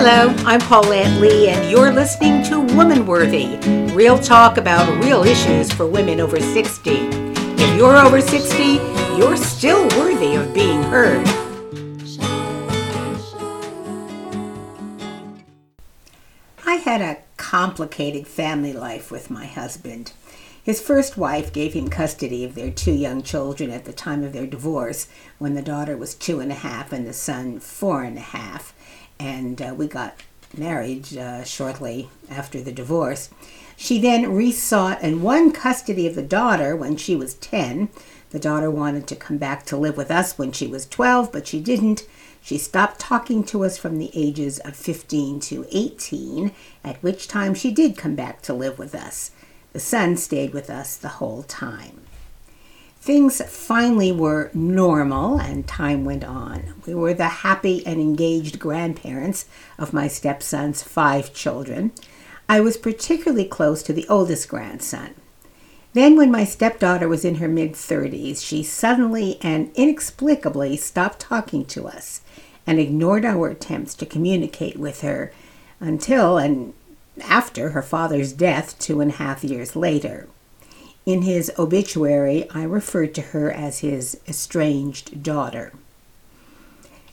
Hello, I'm Paulette Lee, and you're listening to Woman Worthy, real talk about real issues for women over 60. If you're over 60, you're still worthy of being heard. I had a complicated family life with my husband. His first wife gave him custody of their two young children at the time of their divorce, when the daughter was two and a half and the son four and a half. And uh, we got married uh, shortly after the divorce. She then resought and won custody of the daughter when she was 10. The daughter wanted to come back to live with us when she was 12, but she didn't. She stopped talking to us from the ages of 15 to 18, at which time she did come back to live with us. The son stayed with us the whole time. Things finally were normal and time went on. We were the happy and engaged grandparents of my stepson's five children. I was particularly close to the oldest grandson. Then, when my stepdaughter was in her mid 30s, she suddenly and inexplicably stopped talking to us and ignored our attempts to communicate with her until, and after her father's death two and a half years later. In his obituary, I referred to her as his estranged daughter.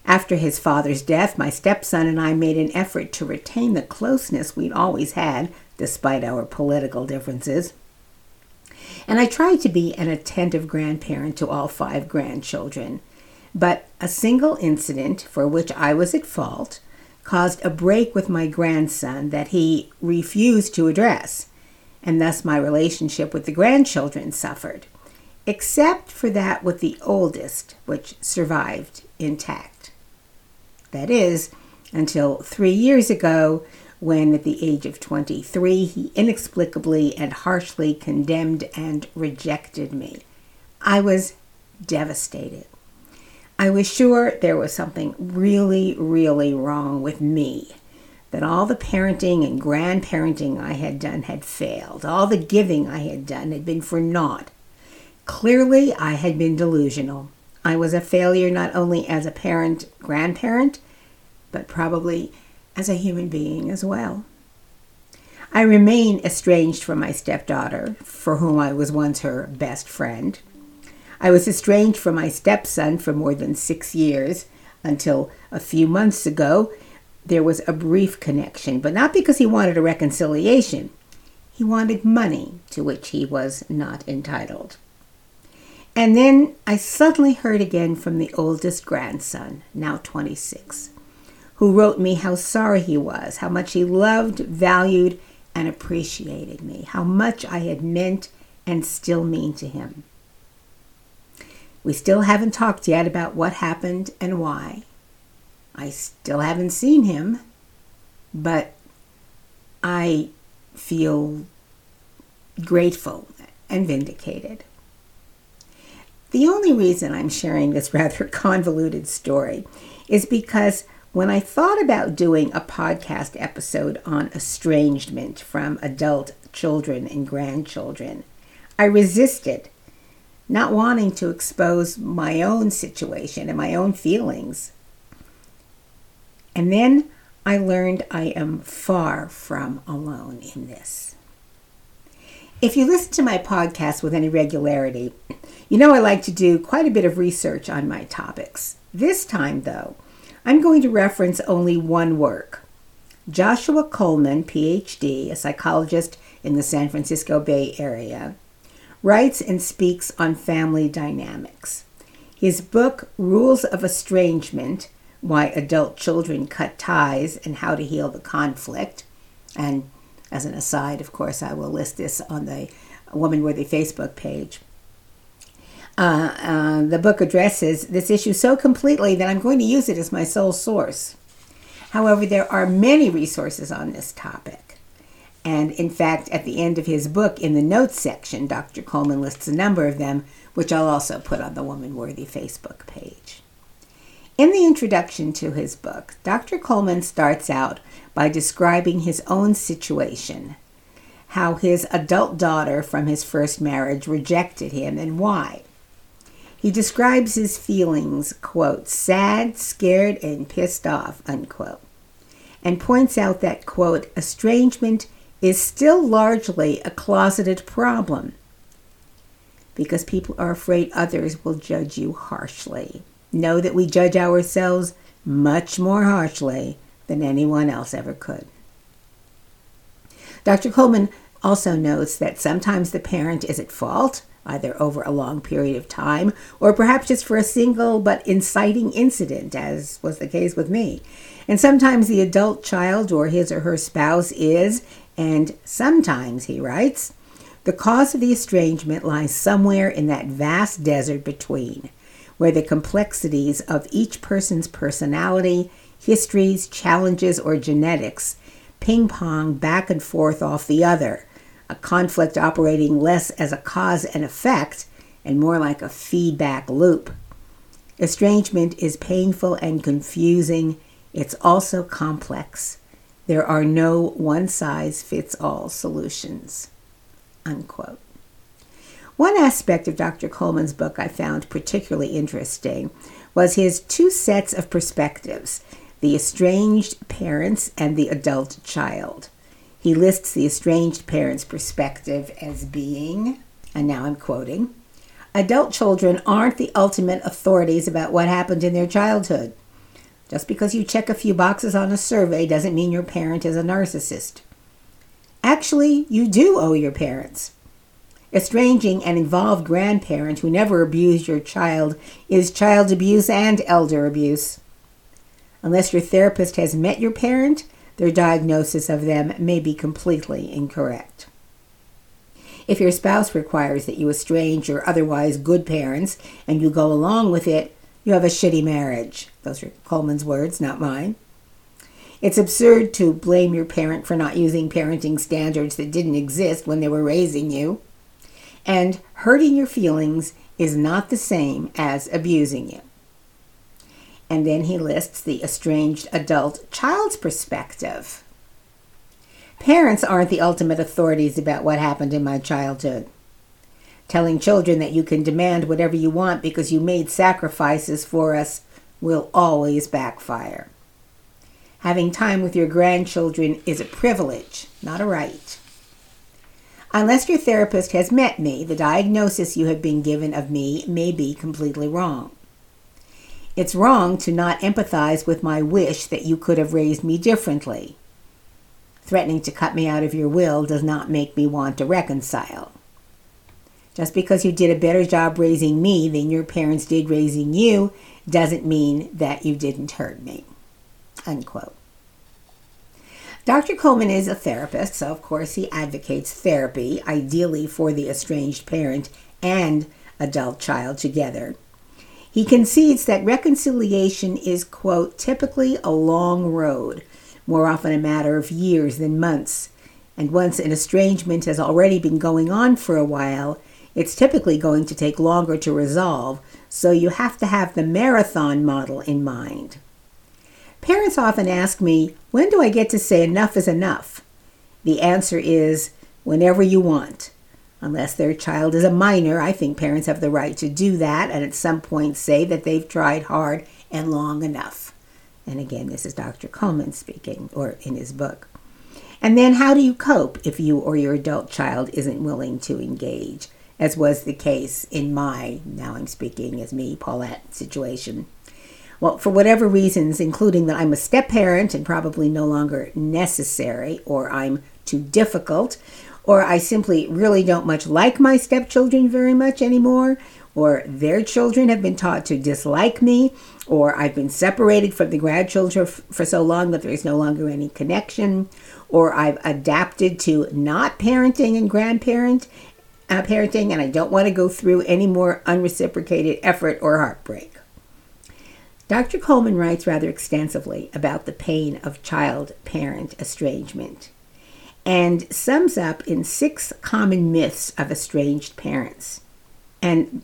After his father's death, my stepson and I made an effort to retain the closeness we'd always had, despite our political differences. And I tried to be an attentive grandparent to all five grandchildren. But a single incident for which I was at fault caused a break with my grandson that he refused to address, and thus my relationship with the grandchildren suffered, except for that with the oldest, which survived intact. That is, until three years ago, when at the age of 23 he inexplicably and harshly condemned and rejected me. I was devastated. I was sure there was something really, really wrong with me. That all the parenting and grandparenting I had done had failed. All the giving I had done had been for naught. Clearly, I had been delusional. I was a failure not only as a parent, grandparent, but probably as a human being as well. I remain estranged from my stepdaughter, for whom I was once her best friend. I was estranged from my stepson for more than six years until a few months ago there was a brief connection, but not because he wanted a reconciliation. He wanted money to which he was not entitled. And then I suddenly heard again from the oldest grandson, now 26, who wrote me how sorry he was, how much he loved, valued, and appreciated me, how much I had meant and still mean to him. We still haven't talked yet about what happened and why. I still haven't seen him, but I feel grateful and vindicated. The only reason I'm sharing this rather convoluted story is because when I thought about doing a podcast episode on estrangement from adult children and grandchildren, I resisted not wanting to expose my own situation and my own feelings. And then I learned I am far from alone in this. If you listen to my podcast with any regularity, you know I like to do quite a bit of research on my topics. This time, though, I'm going to reference only one work. Joshua Coleman, PhD, a psychologist in the San Francisco Bay Area, writes and speaks on family dynamics. His book, Rules of Estrangement Why Adult Children Cut Ties and How to Heal the Conflict, and as an aside, of course, I will list this on the Woman Worthy Facebook page. Uh, uh, the book addresses this issue so completely that I'm going to use it as my sole source. However, there are many resources on this topic. And in fact, at the end of his book, in the notes section, Dr. Coleman lists a number of them, which I'll also put on the Woman Worthy Facebook page. In the introduction to his book, Dr. Coleman starts out by describing his own situation, how his adult daughter from his first marriage rejected him and why. He describes his feelings, quote, sad, scared, and pissed off, unquote. and points out that, quote, estrangement is still largely a closeted problem because people are afraid others will judge you harshly. Know that we judge ourselves much more harshly than anyone else ever could. Dr. Coleman also notes that sometimes the parent is at fault, either over a long period of time or perhaps just for a single but inciting incident, as was the case with me. And sometimes the adult child or his or her spouse is, and sometimes, he writes, the cause of the estrangement lies somewhere in that vast desert between, where the complexities of each person's personality, histories, challenges, or genetics ping pong back and forth off the other, a conflict operating less as a cause and effect and more like a feedback loop. Estrangement is painful and confusing. It's also complex. There are no one size fits all solutions. Unquote. One aspect of Dr. Coleman's book I found particularly interesting was his two sets of perspectives the estranged parents and the adult child. He lists the estranged parent's perspective as being, and now I'm quoting, adult children aren't the ultimate authorities about what happened in their childhood. Just because you check a few boxes on a survey doesn't mean your parent is a narcissist. Actually, you do owe your parents. Estranging an involved grandparent who never abused your child is child abuse and elder abuse. Unless your therapist has met your parent, their diagnosis of them may be completely incorrect. If your spouse requires that you estrange your otherwise good parents and you go along with it, you have a shitty marriage. Those are Coleman's words, not mine. It's absurd to blame your parent for not using parenting standards that didn't exist when they were raising you. And hurting your feelings is not the same as abusing you. And then he lists the estranged adult child's perspective. Parents aren't the ultimate authorities about what happened in my childhood. Telling children that you can demand whatever you want because you made sacrifices for us will always backfire. Having time with your grandchildren is a privilege, not a right. Unless your therapist has met me, the diagnosis you have been given of me may be completely wrong. It's wrong to not empathize with my wish that you could have raised me differently. Threatening to cut me out of your will does not make me want to reconcile. Just because you did a better job raising me than your parents did raising you doesn't mean that you didn't hurt me. Unquote. Dr. Coleman is a therapist, so of course he advocates therapy, ideally for the estranged parent and adult child together. He concedes that reconciliation is, quote, typically a long road, more often a matter of years than months. And once an estrangement has already been going on for a while, it's typically going to take longer to resolve, so you have to have the marathon model in mind. Parents often ask me, when do I get to say enough is enough? The answer is, whenever you want. Unless their child is a minor, I think parents have the right to do that and at some point say that they've tried hard and long enough. And again, this is Dr. Coleman speaking, or in his book. And then, how do you cope if you or your adult child isn't willing to engage, as was the case in my, now I'm speaking as me, Paulette situation? Well, for whatever reasons, including that I'm a step parent and probably no longer necessary, or I'm too difficult, or I simply really don't much like my stepchildren very much anymore, or their children have been taught to dislike me, or I've been separated from the grandchildren for so long that there is no longer any connection, or I've adapted to not parenting and grandparent uh, parenting, and I don't want to go through any more unreciprocated effort or heartbreak. Dr. Coleman writes rather extensively about the pain of child parent estrangement and sums up in six common myths of estranged parents. And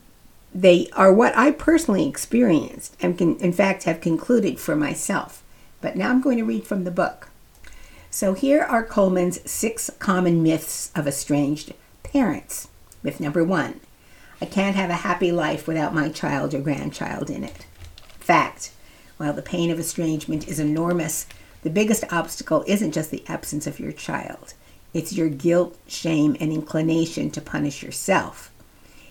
they are what I personally experienced and can, in fact, have concluded for myself. But now I'm going to read from the book. So here are Coleman's six common myths of estranged parents. Myth number one I can't have a happy life without my child or grandchild in it. Fact While the pain of estrangement is enormous, The biggest obstacle isn't just the absence of your child, it's your guilt, shame, and inclination to punish yourself.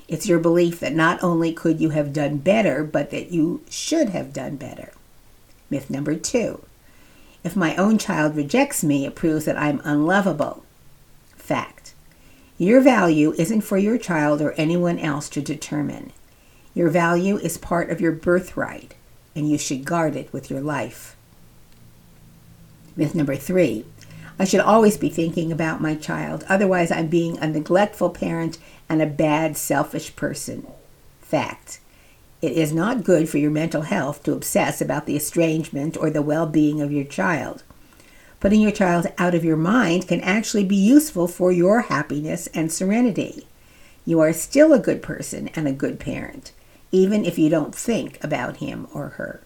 It's your belief that not only could you have done better, but that you should have done better. Myth number two if my own child rejects me, it proves that I'm unlovable. Fact. Your value isn't for your child or anyone else to determine. Your value is part of your birthright, and you should guard it with your life. Myth number three I should always be thinking about my child, otherwise, I'm being a neglectful parent and a bad, selfish person. Fact. It is not good for your mental health to obsess about the estrangement or the well being of your child. Putting your child out of your mind can actually be useful for your happiness and serenity. You are still a good person and a good parent, even if you don't think about him or her.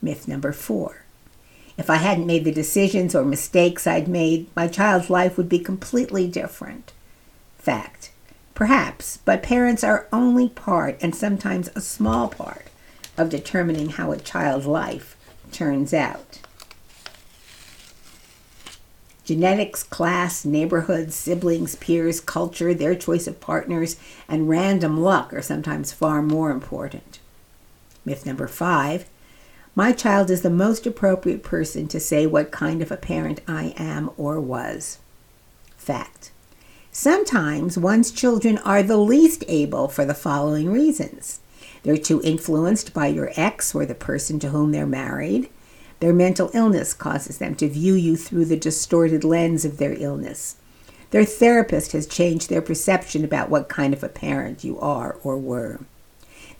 Myth number four. If I hadn't made the decisions or mistakes I'd made, my child's life would be completely different. Fact. Perhaps, but parents are only part, and sometimes a small part, of determining how a child's life turns out. Genetics, class, neighborhood, siblings, peers, culture, their choice of partners, and random luck are sometimes far more important. Myth number five my child is the most appropriate person to say what kind of a parent I am or was. Fact. Sometimes one's children are the least able for the following reasons they're too influenced by your ex or the person to whom they're married. Their mental illness causes them to view you through the distorted lens of their illness. Their therapist has changed their perception about what kind of a parent you are or were.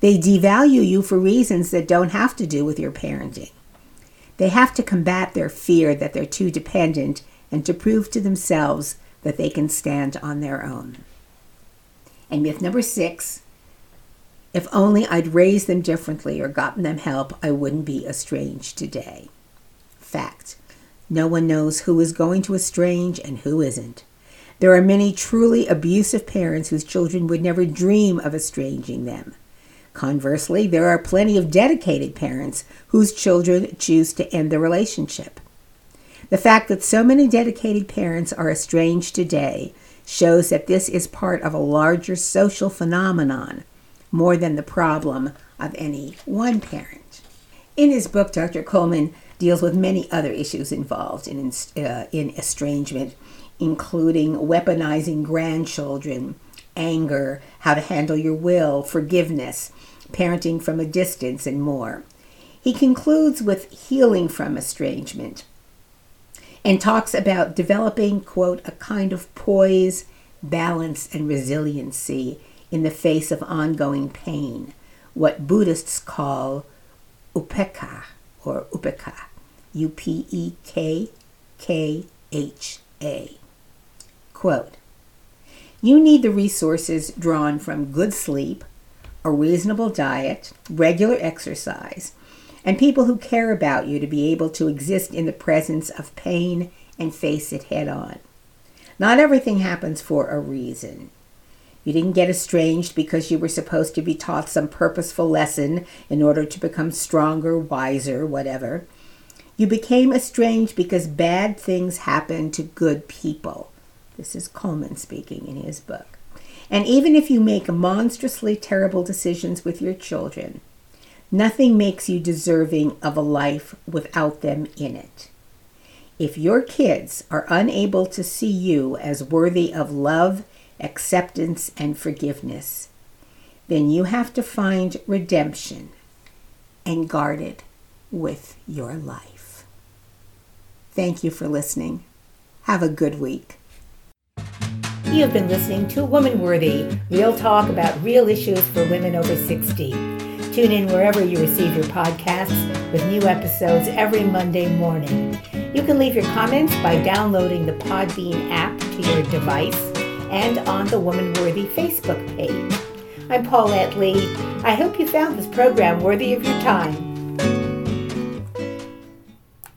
They devalue you for reasons that don't have to do with your parenting. They have to combat their fear that they're too dependent and to prove to themselves that they can stand on their own. And myth number six if only I'd raised them differently or gotten them help, I wouldn't be estranged today. Fact no one knows who is going to estrange and who isn't. There are many truly abusive parents whose children would never dream of estranging them. Conversely, there are plenty of dedicated parents whose children choose to end the relationship. The fact that so many dedicated parents are estranged today shows that this is part of a larger social phenomenon more than the problem of any one parent. In his book, Dr. Coleman deals with many other issues involved in, uh, in estrangement, including weaponizing grandchildren, anger, how to handle your will, forgiveness, parenting from a distance, and more. He concludes with healing from estrangement and talks about developing, quote, a kind of poise, balance, and resiliency in the face of ongoing pain, what Buddhists call upekkha or upekha, U P E K K H A. Quote You need the resources drawn from good sleep, a reasonable diet, regular exercise, and people who care about you to be able to exist in the presence of pain and face it head on. Not everything happens for a reason. You didn't get estranged because you were supposed to be taught some purposeful lesson in order to become stronger, wiser, whatever. You became estranged because bad things happen to good people. This is Coleman speaking in his book. And even if you make monstrously terrible decisions with your children, Nothing makes you deserving of a life without them in it. If your kids are unable to see you as worthy of love, acceptance, and forgiveness, then you have to find redemption and guard it with your life. Thank you for listening. Have a good week. You have been listening to Woman Worthy, real talk about real issues for women over 60. Tune in wherever you receive your podcasts with new episodes every Monday morning. You can leave your comments by downloading the Podbean app to your device and on the Woman Worthy Facebook page. I'm Paulette Lee. I hope you found this program worthy of your time.